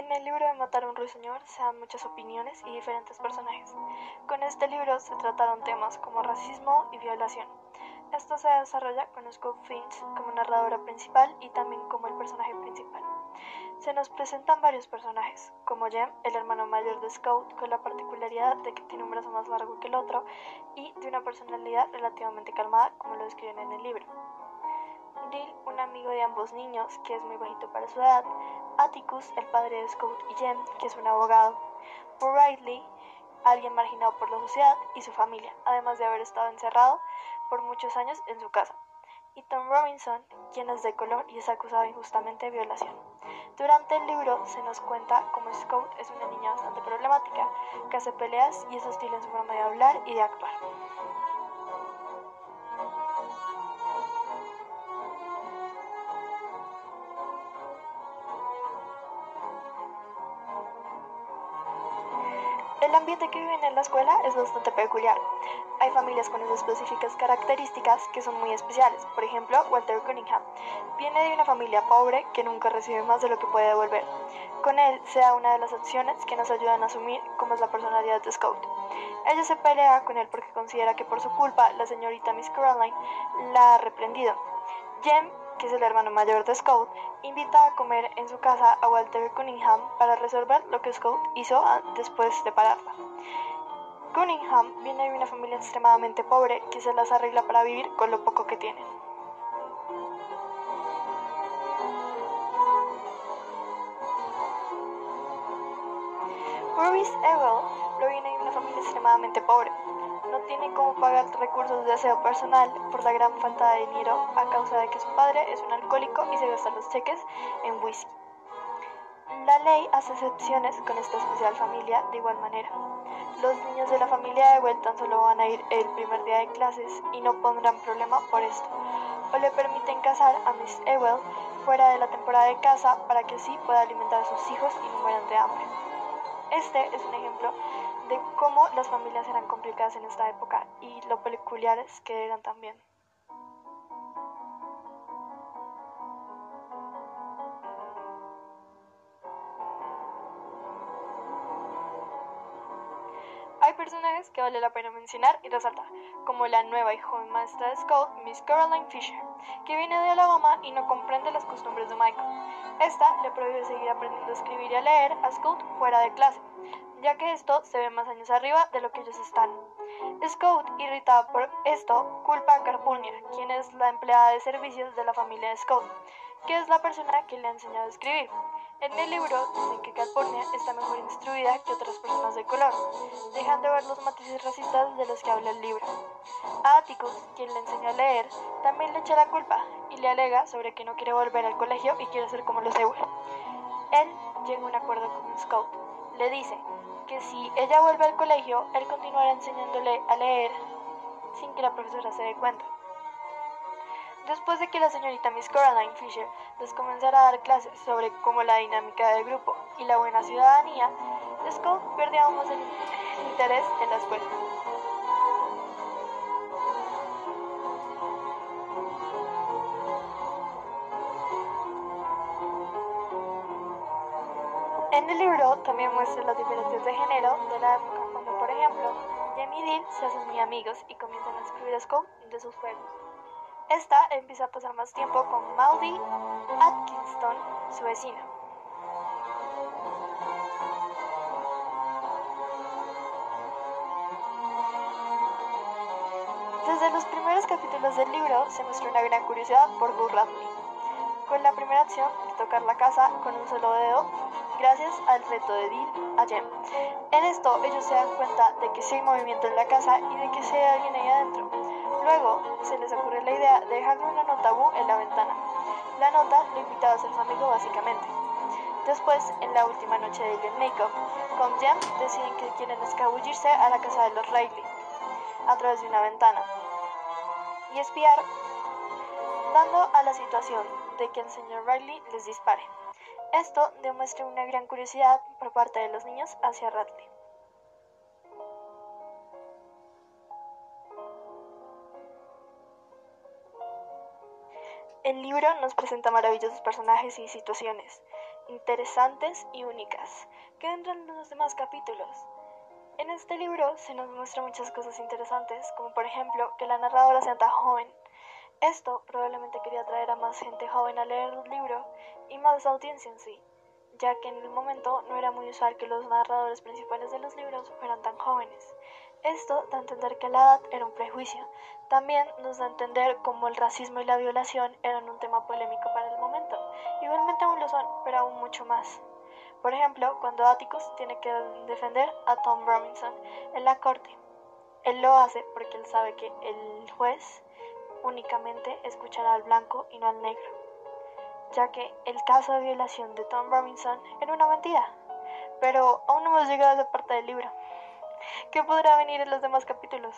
En el libro de Matar a un ruiseñor se dan muchas opiniones y diferentes personajes. Con este libro se trataron temas como racismo y violación. Esto se desarrolla con Scout Finch como narradora principal y también como el personaje principal. Se nos presentan varios personajes, como Jem, el hermano mayor de Scout, con la particularidad de que tiene un brazo más largo que el otro y de una personalidad relativamente calmada, como lo describen en el libro. Amigo de ambos niños, que es muy bajito para su edad, Atticus, el padre de Scout y Jem, que es un abogado, Riley, alguien marginado por la sociedad y su familia, además de haber estado encerrado por muchos años en su casa, y Tom Robinson, quien es de color y es acusado injustamente de violación. Durante el libro se nos cuenta cómo Scout es una niña bastante problemática, que hace peleas y es hostil en su forma de hablar y de actuar. El ambiente que viven en la escuela es bastante peculiar. Hay familias con esas específicas características que son muy especiales. Por ejemplo, Walter Cunningham viene de una familia pobre que nunca recibe más de lo que puede devolver. Con él se da una de las opciones que nos ayudan a asumir cómo es la personalidad de Scout. Ella se pelea con él porque considera que por su culpa la señorita Miss Caroline la ha reprendido. Jem que es el hermano mayor de Scout, invita a comer en su casa a Walter Cunningham para resolver lo que Scout hizo después de pararla. Cunningham viene de una familia extremadamente pobre que se las arregla para vivir con lo poco que tienen. Maurice Ewell proviene de una familia extremadamente pobre no tiene cómo pagar recursos de aseo personal por la gran falta de dinero a causa de que su padre es un alcohólico y se gasta los cheques en whisky. La ley hace excepciones con esta especial familia de igual manera. Los niños de la familia Ewell tan solo van a ir el primer día de clases y no pondrán problema por esto, o le permiten casar a Miss Ewell fuera de la temporada de casa para que así pueda alimentar a sus hijos y no mueran de hambre. Este es un ejemplo de cómo las familias eran complicadas en esta época y lo peculiares que eran también. Hay personajes que vale la pena mencionar y resaltar, como la nueva y joven maestra de Scout, Miss Caroline Fisher, que viene de Alabama y no comprende las costumbres de Michael. Esta le prohíbe seguir aprendiendo a escribir y a leer a Scout fuera de clase, ya que esto se ve más años arriba de lo que ellos están. Scout, irritada por esto, culpa a Carpulnia, quien es la empleada de servicios de la familia de Scout, que es la persona que le ha enseñado a escribir. En el libro dicen que Calpurnia está mejor instruida que otras personas de color, dejando ver los matices racistas de los que habla el libro. Atticus, quien le enseñó a leer, también le echa la culpa y le alega sobre que no quiere volver al colegio y quiere ser como los Ewell. Él llega a un acuerdo con Scout. Le dice que si ella vuelve al colegio, él continuará enseñándole a leer sin que la profesora se dé cuenta. Después de que la señorita Miss Caroline Fisher les comenzara a dar clases sobre cómo la dinámica del grupo y la buena ciudadanía, Scott perdió aún más el interés en la escuela. En el libro también muestra las diferencias de género de la época, cuando por ejemplo, Jamie y Dean se hacen muy amigos y comienzan a escribir a de sus juegos. Esta empieza a pasar más tiempo con Maudie Atkinson, su vecina. Desde los primeros capítulos del libro se muestra una gran curiosidad por Radley, con la primera acción de tocar la casa con un solo dedo gracias al reto de Dean a Jem. En esto ellos se dan cuenta de que sí hay movimiento en la casa y de que sí hay alguien ahí adentro. Luego se les ocurre la idea de dejarle una nota Boo en la ventana. La nota lo invitaba a ser su amigo básicamente. Después, en la última noche de Alien Makeup, con Jem deciden que quieren escabullirse a la casa de los Riley a través de una ventana y espiar, dando a la situación de que el señor Riley les dispare. Esto demuestra una gran curiosidad por parte de los niños hacia Radley. El libro nos presenta maravillosos personajes y situaciones, interesantes y únicas que entran en los demás capítulos. En este libro se nos muestra muchas cosas interesantes, como por ejemplo que la narradora sea tan joven. Esto probablemente quería atraer a más gente joven a leer el libro y más audiencia en sí, ya que en el momento no era muy usual que los narradores principales de los libros fueran tan jóvenes. Esto da a entender que la edad era un prejuicio. También nos da a entender cómo el racismo y la violación eran un tema polémico para el momento. Igualmente aún lo son, pero aún mucho más. Por ejemplo, cuando Atticus tiene que defender a Tom Robinson en la corte. Él lo hace porque él sabe que el juez únicamente escuchará al blanco y no al negro, ya que el caso de violación de Tom Robinson era una mentira. Pero aún no hemos llegado a esa parte del libro. ¿Qué podrá venir en los demás capítulos?